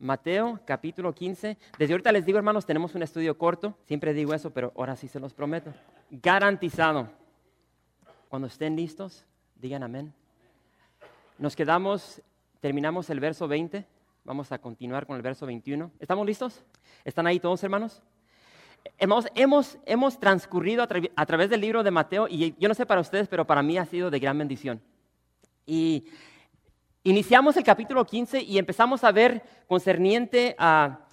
Mateo capítulo 15. Desde ahorita les digo, hermanos, tenemos un estudio corto. Siempre digo eso, pero ahora sí se los prometo. Garantizado. Cuando estén listos, digan amén. Nos quedamos, terminamos el verso 20. Vamos a continuar con el verso 21. ¿Estamos listos? ¿Están ahí todos, hermanos? Hermanos, hemos, hemos transcurrido a, a través del libro de Mateo y yo no sé para ustedes, pero para mí ha sido de gran bendición. Y Iniciamos el capítulo 15 y empezamos a ver concerniente a,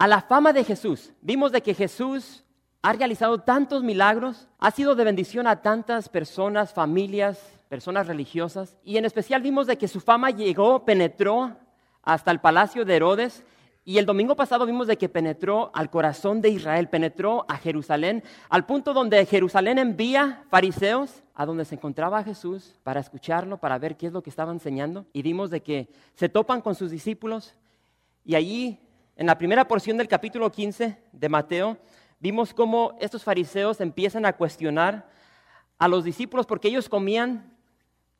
la fama de Jesús. Vimos de que Jesús ha realizado tantos milagros, ha sido de bendición a tantas personas, familias, personas religiosas, y en especial vimos de que su fama llegó, penetró hasta el palacio de Herodes, y el domingo pasado vimos de que penetró al corazón de Israel, penetró a Jerusalén, al punto donde Jerusalén envía fariseos a donde se encontraba Jesús para escucharlo, para ver qué es lo que estaba enseñando. Y vimos de que se topan con sus discípulos y allí, en la primera porción del capítulo 15 de Mateo, vimos cómo estos fariseos empiezan a cuestionar a los discípulos porque ellos comían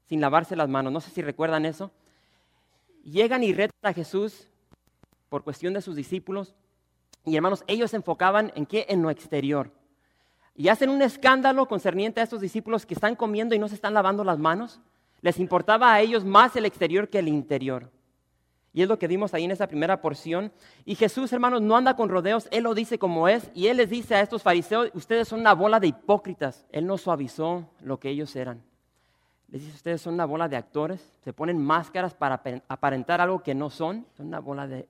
sin lavarse las manos. No sé si recuerdan eso. Llegan y retan a Jesús por cuestión de sus discípulos. Y hermanos, ellos se enfocaban en qué? En lo exterior y hacen un escándalo concerniente a estos discípulos que están comiendo y no se están lavando las manos. Les importaba a ellos más el exterior que el interior. Y es lo que vimos ahí en esa primera porción. Y Jesús, hermanos, no anda con rodeos, Él lo dice como es. Y Él les dice a estos fariseos, ustedes son una bola de hipócritas. Él no suavizó lo que ellos eran. Les dice, ustedes son una bola de actores, se ponen máscaras para aparentar algo que no son. Son una bola de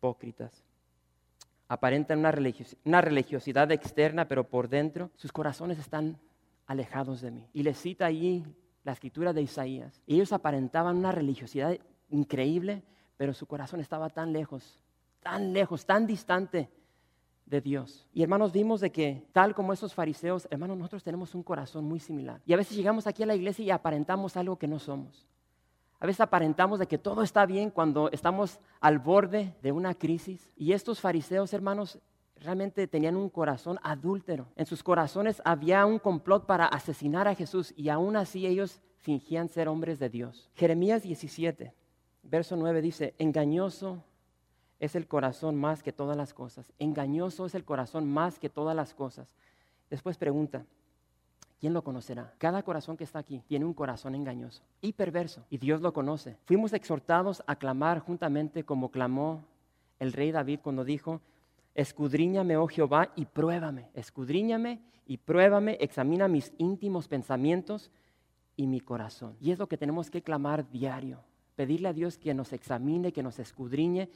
hipócritas aparentan una, religiosidad externa, pero por dentro sus corazones están alejados de mí. Y les cita ahí la escritura de Isaías. ellos aparentaban una religiosidad increíble, pero su corazón estaba tan lejos, tan lejos, tan distante de Dios. Y hermanos, vimos de que tal como esos fariseos, hermanos, nosotros tenemos un corazón muy similar. Y a veces llegamos aquí a la iglesia y aparentamos algo que no somos. A veces aparentamos de que todo está bien cuando estamos al borde de una crisis. Y estos fariseos, hermanos, realmente tenían un corazón adúltero. En sus corazones había un complot para asesinar a Jesús y aún así ellos fingían ser hombres de Dios. Jeremías 17, verso 9 dice, engañoso es el corazón más que todas las cosas. Engañoso es el corazón más que todas las cosas. Después pregunta, ¿Quién lo conocerá? Cada corazón que está aquí tiene un corazón engañoso y perverso, y Dios lo conoce. Fuimos exhortados a clamar juntamente como clamó el rey David cuando dijo, escudriñame, oh Jehová, y pruébame, escudriñame y pruébame, examina mis íntimos pensamientos y mi corazón. Y es lo que tenemos que clamar diario, pedirle a Dios que nos examine, que nos escudriñe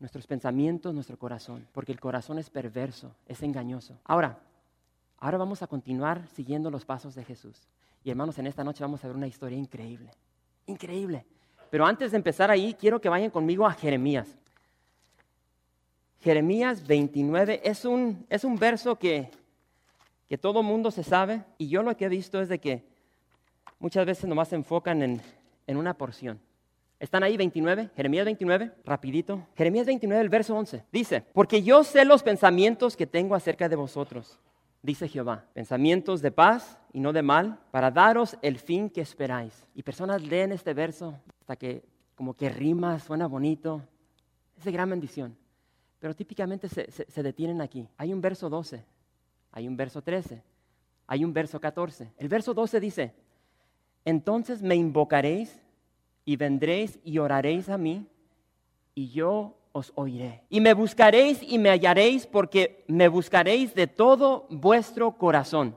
nuestros pensamientos, nuestro corazón, porque el corazón es perverso, es engañoso. Ahora, Ahora vamos a continuar siguiendo los pasos de Jesús. Y hermanos, en esta noche vamos a ver una historia increíble. Increíble. Pero antes de empezar ahí, quiero que vayan conmigo a Jeremías. Jeremías 29 es un, es un verso que, que todo mundo se sabe. Y yo lo que he visto es de que muchas veces nomás se enfocan en, en una porción. ¿Están ahí 29? Jeremías 29, rapidito. Jeremías 29, el verso 11. Dice, porque yo sé los pensamientos que tengo acerca de vosotros dice Jehová, pensamientos de paz y no de mal, para daros el fin que esperáis. Y personas leen este verso hasta que como que rima, suena bonito. Es de gran bendición. Pero típicamente se, se detienen aquí. Hay un verso 12, hay un verso 13, hay un verso 14. El verso 12 dice, entonces me invocaréis y vendréis y oraréis a mí y yo os oiré. Y me buscaréis y me hallaréis porque me buscaréis de todo vuestro corazón.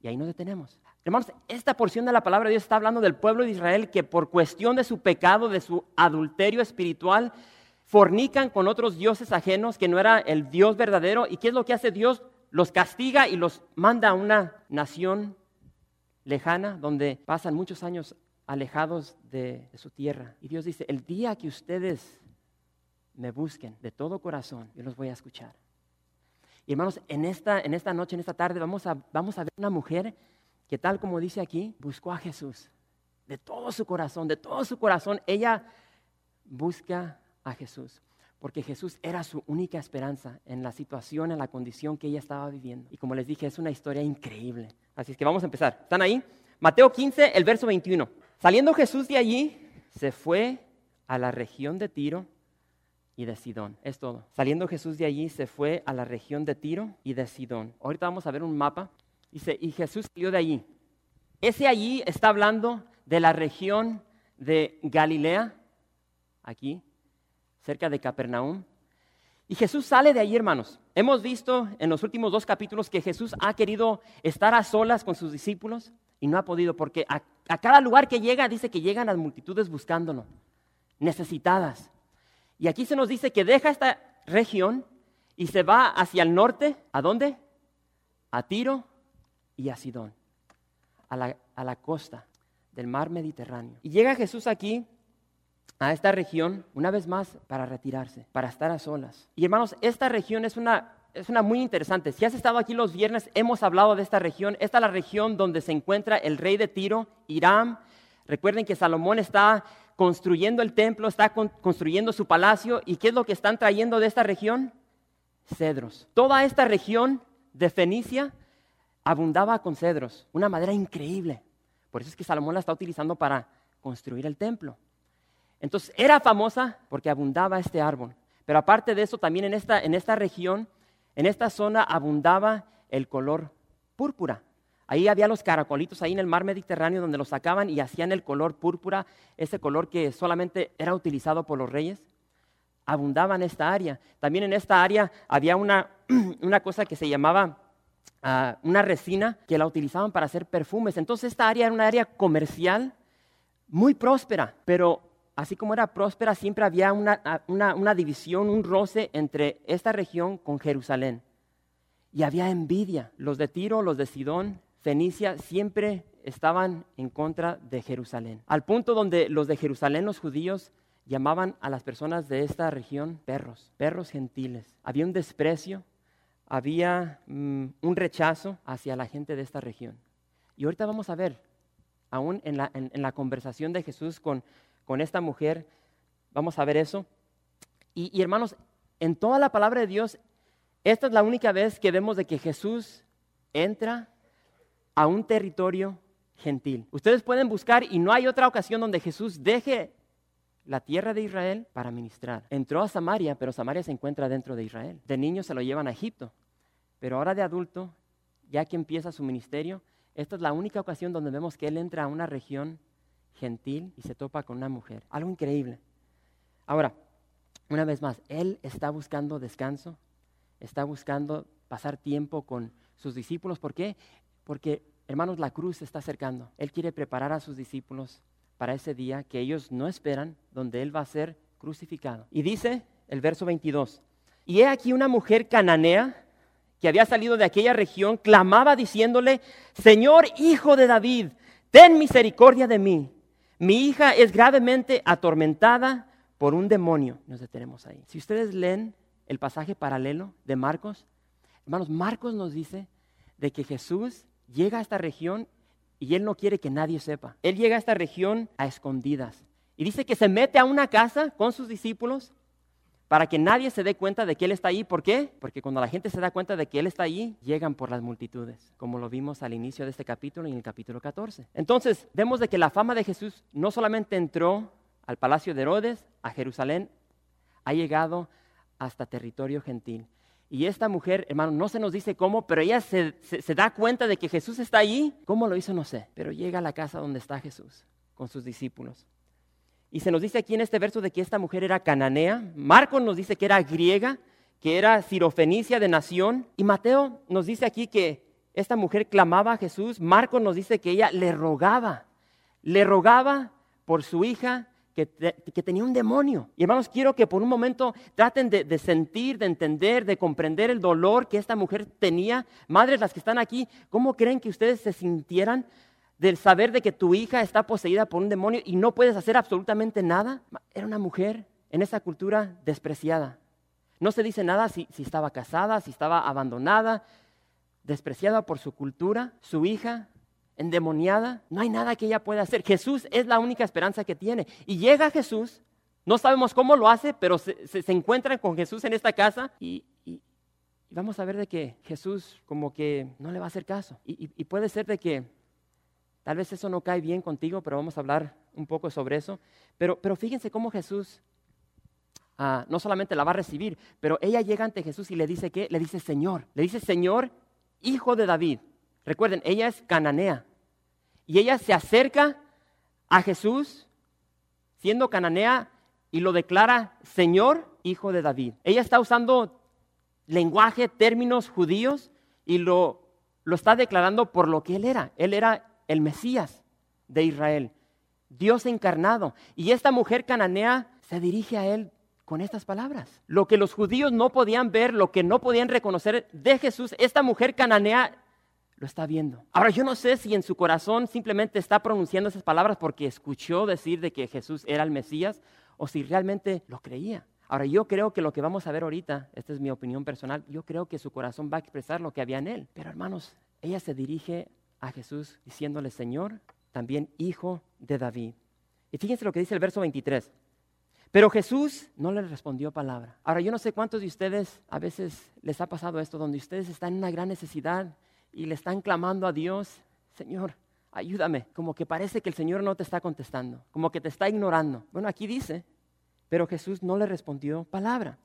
Y ahí nos detenemos. Hermanos, esta porción de la palabra de Dios está hablando del pueblo de Israel que por cuestión de su pecado, de su adulterio espiritual, fornican con otros dioses ajenos que no era el Dios verdadero. ¿Y qué es lo que hace Dios? Los castiga y los manda a una nación lejana donde pasan muchos años alejados de, de su tierra. Y Dios dice, el día que ustedes me busquen de todo corazón, yo los voy a escuchar. Y hermanos, en esta, en esta noche, en esta tarde, vamos a, vamos a ver una mujer que tal como dice aquí, buscó a Jesús. De todo su corazón, de todo su corazón, ella busca a Jesús. Porque Jesús era su única esperanza en la situación, en la condición que ella estaba viviendo. Y como les dije, es una historia increíble. Así es que vamos a empezar. ¿Están ahí? Mateo 15, el verso 21. Saliendo Jesús de allí, se fue a la región de Tiro y de Sidón. Es todo. Saliendo Jesús de allí, se fue a la región de Tiro y de Sidón. Ahorita vamos a ver un mapa. Dice, y Jesús salió de allí. Ese allí está hablando de la región de Galilea, aquí, cerca de Capernaum. Y Jesús sale de allí, hermanos. Hemos visto en los últimos dos capítulos que Jesús ha querido estar a solas con sus discípulos y no ha podido, porque a, a cada lugar que llega dice que llegan las multitudes buscándolo, necesitadas. Y aquí se nos dice que deja esta región y se va hacia el norte. ¿A dónde? A Tiro y a Sidón, a la, a la costa del mar Mediterráneo. Y llega Jesús aquí a esta región una vez más para retirarse, para estar a solas. Y hermanos, esta región es una, es una muy interesante. Si has estado aquí los viernes, hemos hablado de esta región. Esta es la región donde se encuentra el rey de Tiro, Irán. Recuerden que Salomón está construyendo el templo, está construyendo su palacio. ¿Y qué es lo que están trayendo de esta región? Cedros. Toda esta región de Fenicia abundaba con cedros, una madera increíble. Por eso es que Salomón la está utilizando para construir el templo. Entonces era famosa porque abundaba este árbol. Pero aparte de eso, también en esta, en esta región, en esta zona abundaba el color púrpura. Ahí había los caracolitos ahí en el mar Mediterráneo donde los sacaban y hacían el color púrpura, ese color que solamente era utilizado por los reyes. Abundaba en esta área. También en esta área había una, una cosa que se llamaba uh, una resina que la utilizaban para hacer perfumes. Entonces esta área era una área comercial muy próspera, pero así como era próspera, siempre había una, una, una división, un roce entre esta región con Jerusalén. Y había envidia. Los de Tiro, los de Sidón, Fenicia siempre estaban en contra de Jerusalén, al punto donde los de Jerusalén, los judíos, llamaban a las personas de esta región perros, perros gentiles. Había un desprecio, había mm, un rechazo hacia la gente de esta región. Y ahorita vamos a ver, aún en la, conversación de Jesús con, con, esta mujer, vamos a ver eso. Y, y hermanos, en toda la palabra de Dios, esta es la única vez que vemos de que Jesús entra a un territorio gentil. Ustedes pueden buscar y no hay otra ocasión donde Jesús deje la tierra de Israel para ministrar. Entró a Samaria, pero Samaria se encuentra dentro de Israel. De niño se lo llevan a Egipto, pero ahora de adulto, ya que empieza su ministerio, esta es la única ocasión donde vemos que él entra a una región gentil y se topa con una mujer. Algo increíble. Ahora, una vez más, él está buscando descanso, está buscando pasar tiempo con sus discípulos. ¿Por qué? Porque, hermanos, la cruz se está acercando. Él quiere preparar a sus discípulos para ese día que ellos no esperan, donde Él va a ser crucificado. Y dice el verso 22, y he aquí una mujer cananea que había salido de aquella región, clamaba diciéndole, Señor Hijo de David, ten misericordia de mí. Mi hija es gravemente atormentada por un demonio. Nos detenemos ahí. Si ustedes leen el pasaje paralelo de Marcos, hermanos, Marcos nos dice de que Jesús llega a esta región y él no quiere que nadie sepa. Él llega a esta región a escondidas. Y dice que se mete a una casa con sus discípulos para que nadie se dé cuenta de que Él está ahí. ¿Por qué? Porque cuando la gente se da cuenta de que Él está ahí, llegan por las multitudes, como lo vimos al inicio de este capítulo y en el capítulo 14. Entonces, vemos de que la fama de Jesús no solamente entró al palacio de Herodes, a Jerusalén, ha llegado hasta territorio gentil. Y esta mujer, hermano, no se nos dice cómo, pero ella se, da cuenta de que Jesús está allí. ¿Cómo lo hizo? No sé. Pero llega a la casa donde está Jesús con sus discípulos. Y se nos dice aquí en este verso de que esta mujer era cananea. Marcos nos dice que era griega, que era sirofenicia de nación. Y Mateo nos dice aquí que esta mujer clamaba a Jesús. Marcos nos dice que ella le rogaba. Le rogaba por su hija que, tenía un demonio. Y hermanos, quiero que por un momento traten de, de, sentir, de entender, de comprender el dolor que esta mujer tenía. Madres, las que están aquí, ¿cómo creen que ustedes se sintieran del saber de que tu hija está poseída por un demonio y no puedes hacer absolutamente nada? Era una mujer en esa cultura despreciada. No se dice nada si, si estaba casada, si estaba abandonada, despreciada por su cultura, su hija, endemoniada. No hay nada que ella pueda hacer. Jesús es la única esperanza que tiene. Y llega Jesús, no sabemos cómo lo hace, pero se, se, encuentran con Jesús en esta casa y, y, vamos a ver de que Jesús como que no le va a hacer caso. Y, y puede ser de que tal vez eso no cae bien contigo, pero vamos a hablar un poco sobre eso. Pero, pero fíjense cómo Jesús ah, no solamente la va a recibir, pero ella llega ante Jesús y le dice que, le dice Señor, le dice Señor, hijo de David. Recuerden, ella es cananea. Y ella se acerca a Jesús siendo cananea y lo declara Señor, hijo de David. Ella está usando lenguaje, términos judíos y lo, lo está declarando por lo que él era. Él era el Mesías de Israel, Dios encarnado. Y esta mujer cananea se dirige a él con estas palabras. Lo que los judíos no podían ver, lo que no podían reconocer de Jesús, esta mujer cananea lo está viendo. Ahora yo no sé si en su corazón simplemente está pronunciando esas palabras porque escuchó decir de que Jesús era el Mesías o si realmente lo creía. Ahora yo creo que lo que vamos a ver ahorita, esta es mi opinión personal, yo creo que su corazón va a expresar lo que había en él. Pero hermanos, ella se dirige a Jesús diciéndole, Señor, también hijo de David. Y fíjense lo que dice el verso 23. Pero Jesús no le respondió palabra. Ahora, yo no sé cuántos de ustedes a veces les ha pasado esto, donde ustedes están en una gran necesidad y le están clamando a Dios, Señor, ayúdame. Como que parece que el Señor no te está contestando, como que te está ignorando. Bueno, aquí dice, pero Jesús no le respondió palabra.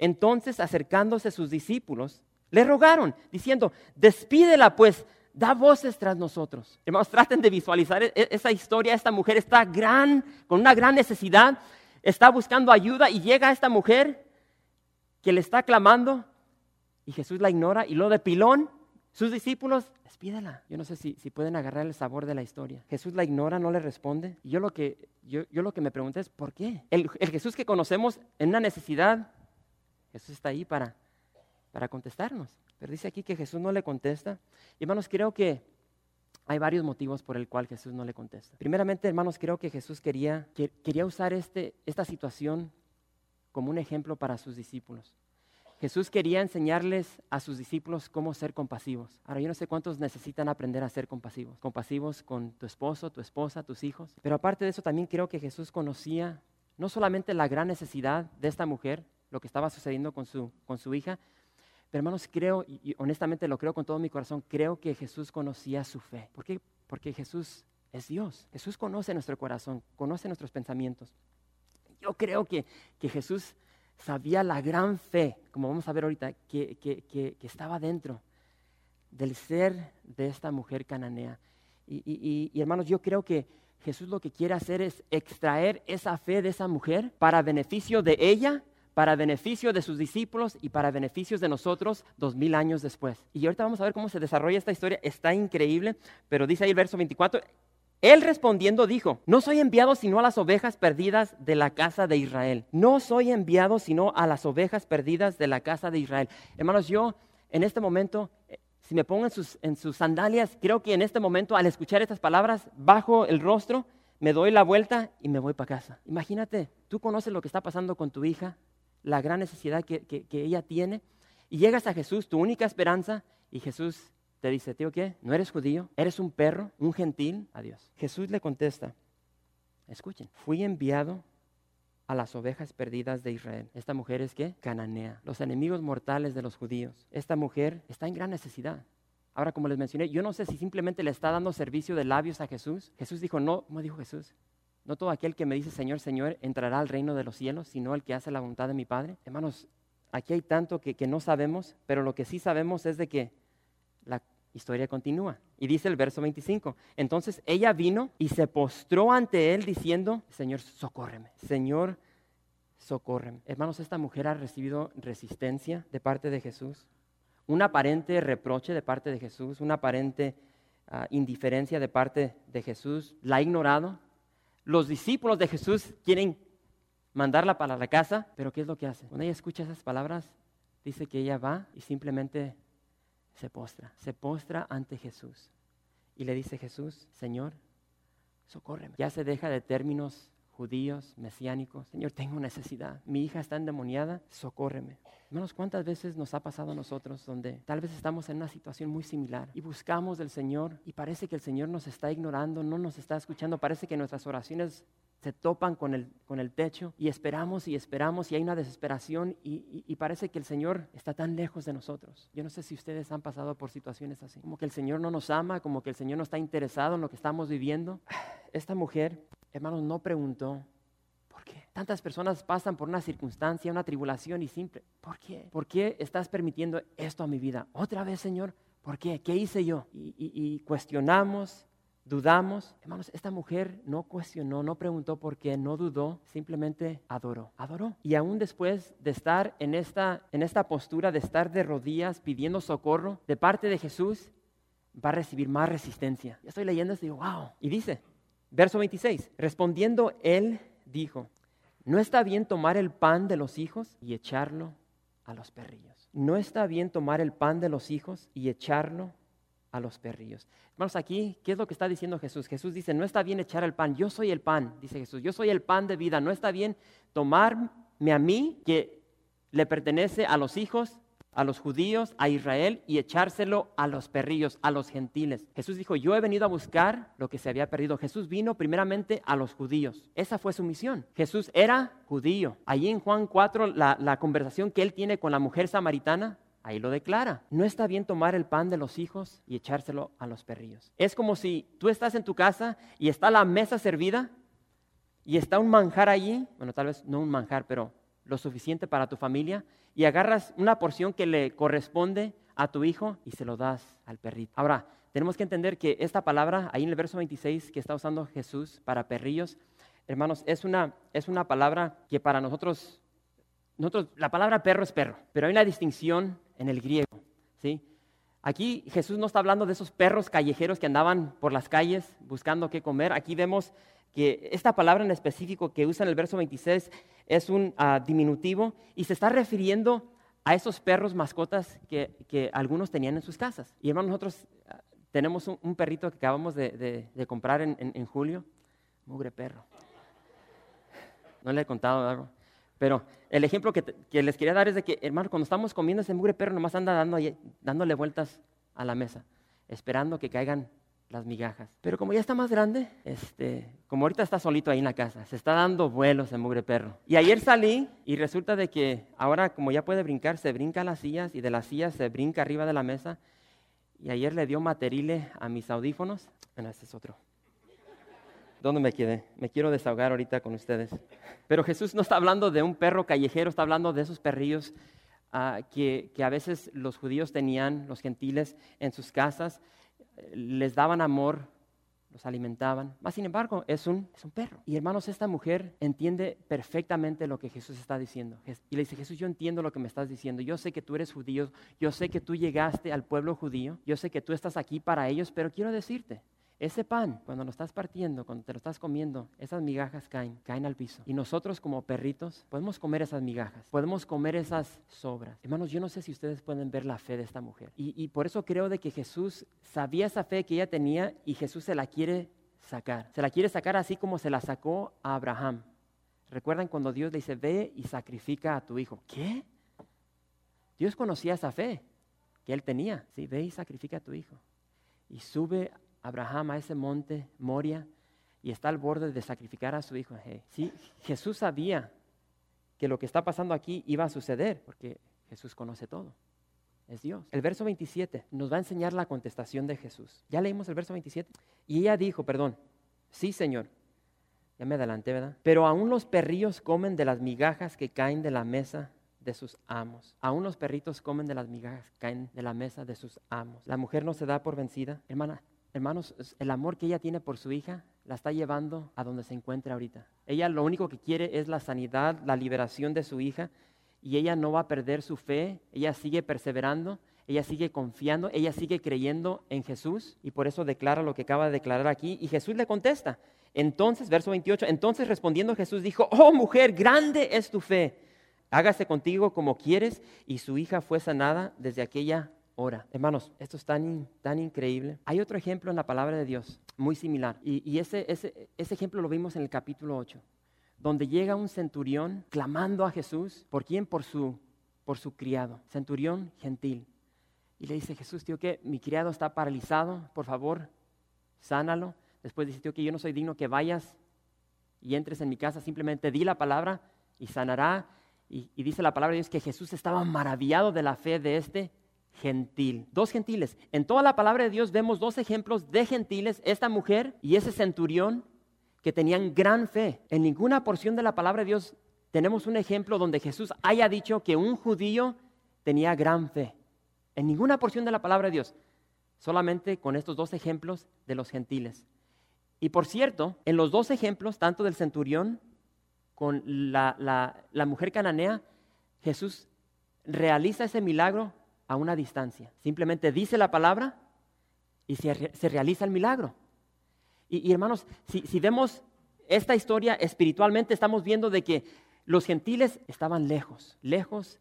Entonces, acercándose sus discípulos, le rogaron, diciendo, despídela pues, da voces tras nosotros. Hermanos, traten de visualizar e-, esa historia. Esta mujer está gran, con una gran necesidad está buscando ayuda y llega esta mujer que le está clamando y Jesús la ignora y lo de pilón, sus discípulos, despídela. Yo no sé si, si, pueden agarrar el sabor de la historia. Jesús la ignora, no le responde. Y yo lo que, yo, yo lo que me pregunté es, ¿por qué? El, el, Jesús que conocemos en una necesidad, Jesús está ahí para, para contestarnos. Pero dice aquí que Jesús no le contesta. Hermanos, creo que hay varios motivos por el cual Jesús no le contesta. Primeramente, hermanos, creo que Jesús quería, quería usar este, esta situación como un ejemplo para sus discípulos. Jesús quería enseñarles a sus discípulos cómo ser compasivos. Ahora, yo no sé cuántos necesitan aprender a ser compasivos. Compasivos con tu esposo, tu esposa, tus hijos. Pero aparte de eso, también creo que Jesús conocía no solamente la gran necesidad de esta mujer, lo que estaba sucediendo con su, con su hija, pero hermanos, creo, y honestamente lo creo con todo mi corazón, creo que Jesús conocía su fe. ¿Por qué? Porque Jesús es Dios. Jesús conoce nuestro corazón, conoce nuestros pensamientos. Yo creo que, que Jesús sabía la gran fe, como vamos a ver ahorita, que, que, que, estaba dentro del ser de esta mujer cananea. Y, y, y, hermanos, yo creo que Jesús lo que quiere hacer es extraer esa fe de esa mujer para beneficio de ella para beneficio de sus discípulos y para beneficios de nosotros dos mil años después. Y ahorita vamos a ver cómo se desarrolla esta historia. Está increíble, pero dice ahí el verso 24, él respondiendo dijo, no soy enviado sino a las ovejas perdidas de la casa de Israel. No soy enviado sino a las ovejas perdidas de la casa de Israel. Hermanos, yo en este momento, eh, si me pongo en sus, en sus sandalias, creo que en este momento al escuchar estas palabras, bajo el rostro, me doy la vuelta y me voy para casa. Imagínate, tú conoces lo que está pasando con tu hija, la gran necesidad que, ella tiene. Y llegas a Jesús, tu única esperanza, y Jesús te dice, tío, ¿qué? ¿No eres judío? ¿Eres un perro? ¿Un gentil? Adiós. Jesús le contesta, escuchen, fui enviado a las ovejas perdidas de Israel. Esta mujer es qué? Cananea, los enemigos mortales de los judíos. Esta mujer está en gran necesidad. Ahora, como les mencioné, yo no sé si simplemente le está dando servicio de labios a Jesús. Jesús dijo, no, ¿cómo dijo Jesús? No todo aquel que me dice Señor, Señor entrará al reino de los cielos, sino el que hace la voluntad de mi Padre. Hermanos, aquí hay tanto que, no sabemos, pero lo que sí sabemos es de que la historia continúa. Y dice el verso 25, entonces ella vino y se postró ante él diciendo, Señor, socórreme, Señor, socórreme. Hermanos, esta mujer ha recibido resistencia de parte de Jesús, un aparente reproche de parte de Jesús, una aparente ah, indiferencia de parte de Jesús, la ha ignorado, los discípulos de Jesús quieren mandarla para la casa, pero ¿qué es lo que hace? Cuando ella escucha esas palabras, dice que ella va y simplemente se postra, se postra ante Jesús. Y le dice Jesús, Señor, socórreme. Ya se deja de términos judíos, mesiánicos. Señor, tengo necesidad. Mi hija está endemoniada, socórreme. Hermanos, ¿cuántas veces nos ha pasado a nosotros donde tal vez estamos en una situación muy similar y buscamos del Señor y parece que el Señor nos está ignorando, no nos está escuchando, parece que nuestras oraciones se topan con el, con el techo y esperamos y esperamos y hay una desesperación y, parece que el Señor está tan lejos de nosotros. Yo no sé si ustedes han pasado por situaciones así, como que el Señor no nos ama, como que el Señor no está interesado en lo que estamos viviendo. Esta mujer, hermanos, no preguntó, ¿Por qué? Tantas personas pasan por una circunstancia, una tribulación y simple. ¿Por qué? ¿Por qué estás permitiendo esto a mi vida? Otra vez, Señor. ¿Por qué? ¿Qué hice yo? Y, cuestionamos, dudamos. Hermanos, esta mujer no cuestionó, no preguntó por qué, no dudó, simplemente adoró. Adoró. Y aún después de estar en esta, en esta postura, de estar de rodillas pidiendo socorro de parte de Jesús, va a recibir más resistencia. Ya estoy leyendo esto y digo, wow. Y dice, verso 26, respondiendo él dijo, no está bien tomar el pan de los hijos y echarlo a los perrillos. No está bien tomar el pan de los hijos y echarlo a los perrillos. Hermanos, aquí, ¿qué es lo que está diciendo Jesús? Jesús dice, no está bien echar el pan, yo soy el pan, dice Jesús, yo soy el pan de vida, no está bien tomarme a mí, que le pertenece a los hijos, a los judíos, a Israel y echárselo a los perrillos, a los gentiles. Jesús dijo, yo he venido a buscar lo que se había perdido. Jesús vino primeramente a los judíos. Esa fue su misión. Jesús era judío. Allí en Juan 4, la, la conversación que él tiene con la mujer samaritana, Ahí lo declara. No está bien tomar el pan de los hijos y echárselo a los perrillos. Es como si tú estás en tu casa y está la mesa servida y está un manjar allí, bueno, tal vez no un manjar, pero lo suficiente para tu familia y agarras una porción que le corresponde a tu hijo y se lo das al perrito. Ahora, tenemos que entender que esta palabra, ahí en el verso 26 que está usando Jesús para perrillos, hermanos, es una, es una palabra que para nosotros, nosotros, la palabra perro es perro, pero hay una distinción en el griego, ¿sí? Aquí Jesús no está hablando de esos perros callejeros que andaban por las calles buscando qué comer. Aquí vemos que esta palabra en específico que usa en el verso 26 es un ah, diminutivo y se está refiriendo a esos perros mascotas que, algunos tenían en sus casas. Y hermanos, nosotros ah, tenemos un, perrito que acabamos de, comprar en, julio, mugre perro. No le he contado algo. Pero el ejemplo que, les quería dar es de que, hermano, cuando estamos comiendo ese mugre perro, nomás anda dando, dándole vueltas a la mesa, esperando que caigan las migajas. Pero como ya está más grande, este, como ahorita está solito ahí en la casa, se está dando vuelos en mugre perro. Y ayer salí y resulta de que ahora como ya puede brincar, se brinca a las sillas y de las sillas se brinca arriba de la mesa. Y ayer le dio materile a mis audífonos. Bueno, ese es otro. ¿Dónde me quedé? Me quiero desahogar ahorita con ustedes. Pero Jesús no está hablando de un perro callejero, está hablando de esos perrillos ah, que, que a veces los judíos tenían, los gentiles, en sus casas les daban amor, los alimentaban. Más sin embargo, es un, es un perro. Y hermanos, esta mujer entiende perfectamente lo que Jesús está diciendo. Y le dice, Jesús, yo entiendo lo que me estás diciendo. Yo sé que tú eres judío, yo sé que tú llegaste al pueblo judío, yo sé que tú estás aquí para ellos, pero quiero decirte, ese pan, cuando lo estás partiendo, cuando te lo estás comiendo, esas migajas caen, caen al piso. Y nosotros como perritos podemos comer esas migajas, podemos comer esas sobras. Hermanos, yo no sé si ustedes pueden ver la fe de esta mujer. Y, por eso creo de que Jesús sabía esa fe que ella tenía y Jesús se la quiere sacar. Se la quiere sacar así como se la sacó a Abraham. ¿Recuerdan cuando Dios le dice, ve y sacrifica a tu hijo? ¿Qué? Dios conocía esa fe que él tenía. Sí, ve y sacrifica a tu hijo. Y sube Abraham a ese monte Moria y está al borde de sacrificar a su hijo. Sí, Jesús sabía que lo que está pasando aquí iba a suceder, porque Jesús conoce todo. Es Dios. El verso 27 nos va a enseñar la contestación de Jesús. Ya leímos el verso 27. Y ella dijo, perdón, sí Señor. Ya me adelanté, ¿verdad? Pero aún los perrillos comen de las migajas que caen de la mesa de sus amos. Aún los perritos comen de las migajas que caen de la mesa de sus amos. La mujer no se da por vencida. Hermana, Hermanos, el amor que ella tiene por su hija la está llevando a donde se encuentra ahorita. Ella lo único que quiere es la sanidad, la liberación de su hija y ella no va a perder su fe, ella sigue perseverando, ella sigue confiando, ella sigue creyendo en Jesús y por eso declara lo que acaba de declarar aquí y Jesús le contesta. Entonces, verso 28, entonces respondiendo Jesús dijo, oh mujer, grande es tu fe, hágase contigo como quieres y su hija fue sanada desde aquella ora. Hermanos, esto es tan, tan increíble. Hay otro ejemplo en la palabra de Dios, muy similar. Y, ese, ese, ese ejemplo lo vimos en el capítulo 8, donde llega un centurión clamando a Jesús. ¿Por quién? Por su por su criado, centurión gentil. Y le dice, Jesús, tío, que mi criado está paralizado, por favor, sánalo. Después dice, tío, que yo no soy digno que vayas y entres en mi casa, simplemente di la palabra y sanará. Y, y dice la palabra de Dios que Jesús estaba maravillado de la fe de este gentil. Dos gentiles. En toda la palabra de Dios vemos dos ejemplos de gentiles, esta mujer y ese centurión que tenían gran fe. En ninguna porción de la palabra de Dios tenemos un ejemplo donde Jesús haya dicho que un judío tenía gran fe. En ninguna porción de la palabra de Dios. Solamente con estos dos ejemplos de los gentiles. Y por cierto, en los dos ejemplos, tanto del centurión con la, la mujer cananea, Jesús realiza ese milagro a una distancia. Simplemente dice la palabra y se, realiza el milagro. Y, hermanos, si, si vemos esta historia espiritualmente, estamos viendo de que los gentiles estaban lejos, lejos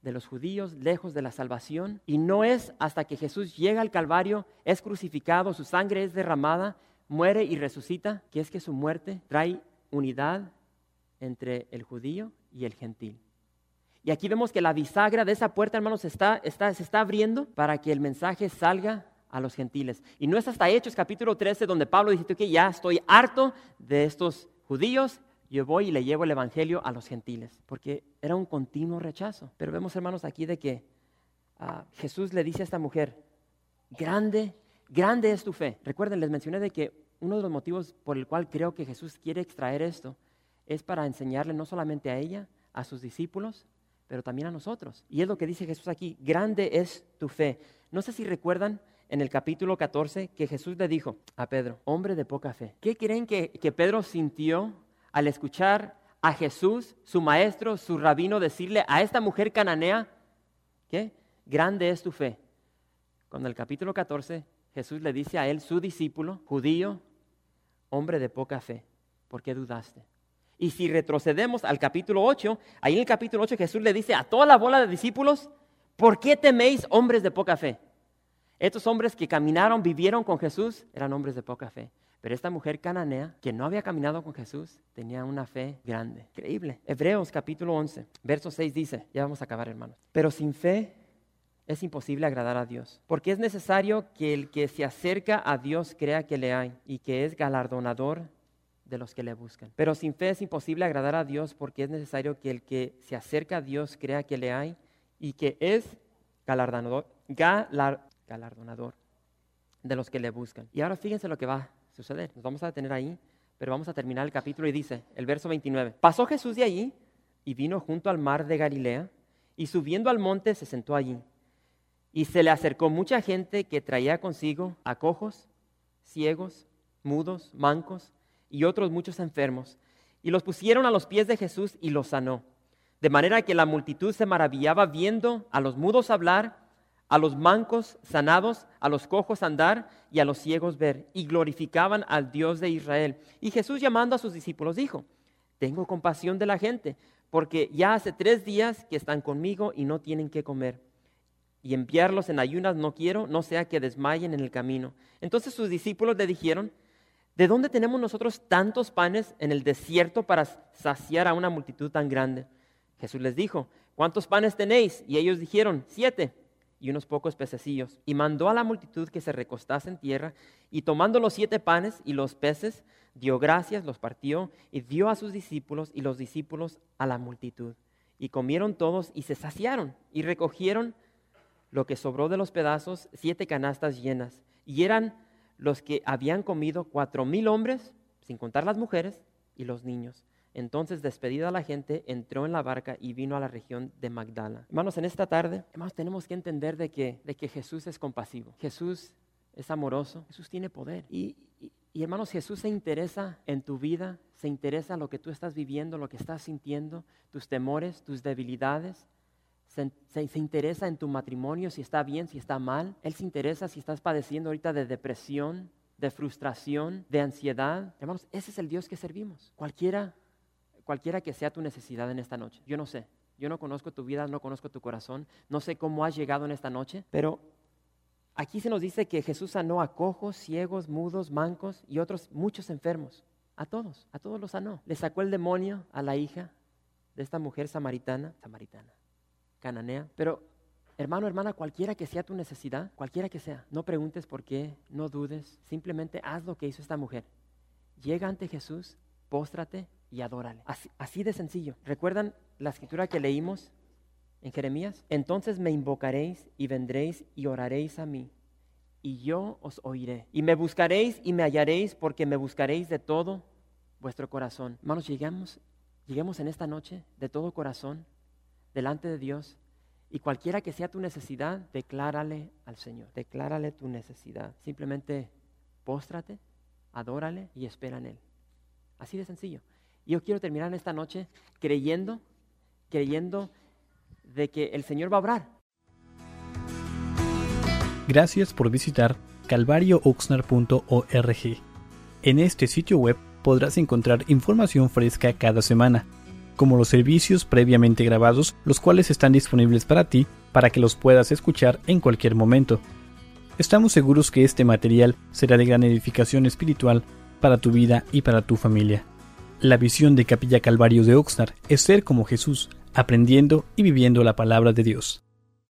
de los judíos, lejos de la salvación. Y no es hasta que Jesús llega al Calvario, es crucificado, su sangre es derramada, muere y resucita, que es que su muerte trae unidad entre el judío y el gentil. Y aquí vemos que la bisagra de esa puerta, hermanos, está, está, se está abriendo para que el mensaje salga a los gentiles. Y no es hasta Hechos capítulo 13 donde Pablo dice que ya estoy harto de estos judíos, yo voy y le llevo el Evangelio a los gentiles, porque era un continuo rechazo. Pero vemos, hermanos, aquí de que ah, Jesús le dice a esta mujer, grande, grande es tu fe. Recuerden, les mencioné de que uno de los motivos por el cual creo que Jesús quiere extraer esto es para enseñarle no solamente a ella, a sus discípulos, pero también a nosotros. Y es lo que dice Jesús aquí, grande es tu fe. No sé si recuerdan en el capítulo 14 que Jesús le dijo a Pedro, hombre de poca fe. ¿Qué creen que, que Pedro sintió al escuchar a Jesús, su maestro, su rabino, decirle a esta mujer cananea, ¿qué? Grande es tu fe. Cuando el capítulo 14 Jesús le dice a él, su discípulo, judío, hombre de poca fe, ¿por qué dudaste? Y si retrocedemos al capítulo 8, ahí en el capítulo 8 Jesús le dice a toda la bola de discípulos, ¿por qué teméis hombres de poca fe? Estos hombres que caminaron, vivieron con Jesús, eran hombres de poca fe. Pero esta mujer cananea, que no había caminado con Jesús, tenía una fe grande, increíble. Hebreos capítulo 11, verso 6 dice, ya vamos a acabar hermanos, pero sin fe es imposible agradar a Dios, porque es necesario que el que se acerca a Dios crea que le hay y que es galardonador de los que le buscan. Pero sin fe es imposible agradar a Dios porque es necesario que el que se acerca a Dios crea que le hay y que es galardonador, galardonador de los que le buscan. Y ahora fíjense lo que va a suceder. Nos vamos a detener ahí, pero vamos a terminar el capítulo y dice, el verso 29, pasó Jesús de allí y vino junto al mar de Galilea y subiendo al monte se sentó allí. Y se le acercó mucha gente que traía consigo a cojos, ciegos, mudos, mancos y otros muchos enfermos, y los pusieron a los pies de Jesús y los sanó. De manera que la multitud se maravillaba viendo a los mudos hablar, a los mancos sanados, a los cojos andar y a los ciegos ver, y glorificaban al Dios de Israel. Y Jesús llamando a sus discípulos dijo, tengo compasión de la gente, porque ya hace tres días que están conmigo y no tienen que comer. Y enviarlos en ayunas no quiero, no sea que desmayen en el camino. Entonces sus discípulos le dijeron, ¿De dónde tenemos nosotros tantos panes en el desierto para saciar a una multitud tan grande? Jesús les dijo, ¿cuántos panes tenéis? Y ellos dijeron, siete y unos pocos pececillos. Y mandó a la multitud que se recostase en tierra, y tomando los siete panes y los peces, dio gracias, los partió, y dio a sus discípulos y los discípulos a la multitud. Y comieron todos y se saciaron, y recogieron lo que sobró de los pedazos, siete canastas llenas. Y eran los que habían comido cuatro mil hombres, sin contar las mujeres y los niños. Entonces, despedida la gente, entró en la barca y vino a la región de Magdala. Hermanos, en esta tarde, hermanos, tenemos que entender de que, de que Jesús es compasivo. Jesús es amoroso. Jesús tiene poder. Y, y, hermanos, Jesús se interesa en tu vida, se interesa en lo que tú estás viviendo, lo que estás sintiendo, tus temores, tus debilidades se, interesa en tu matrimonio, si está bien, si está mal. Él se interesa si estás padeciendo ahorita de depresión, de frustración, de ansiedad. Hermanos, ese es el Dios que servimos. Cualquiera, cualquiera que sea tu necesidad en esta noche. Yo no sé. Yo no conozco tu vida, no conozco tu corazón. No sé cómo has llegado en esta noche, pero aquí se nos dice que Jesús sanó a cojos, ciegos, mudos, mancos y otros muchos enfermos. A todos, a todos los sanó. Le sacó el demonio a la hija de esta mujer samaritana, samaritana Pero, hermano, hermana, cualquiera que sea tu necesidad, cualquiera que sea, no preguntes por qué, no dudes, simplemente haz lo que hizo esta mujer. Llega ante Jesús, póstrate y adórale. Así, así de sencillo. ¿Recuerdan la escritura que leímos en Jeremías? Entonces me invocaréis y vendréis y oraréis a mí y yo os oiré. Y me buscaréis y me hallaréis porque me buscaréis de todo vuestro corazón. Hermanos, llegamos, lleguemos en esta noche de todo corazón delante de Dios y cualquiera que sea tu necesidad, declárale al Señor. Declárale tu necesidad. Simplemente póstrate, adórale y espera en Él. Así de sencillo. Yo quiero terminar esta noche creyendo, creyendo de que el Señor va a obrar. Gracias por visitar calvariooxnar.org. En este sitio web podrás encontrar información fresca cada semana, como los servicios previamente grabados, los cuales están disponibles para ti para que los puedas escuchar en cualquier momento. Estamos seguros que este material será de gran edificación espiritual para tu vida y para tu familia. La visión de Capilla Calvario de Oxnard es ser como Jesús, aprendiendo y viviendo la palabra de Dios.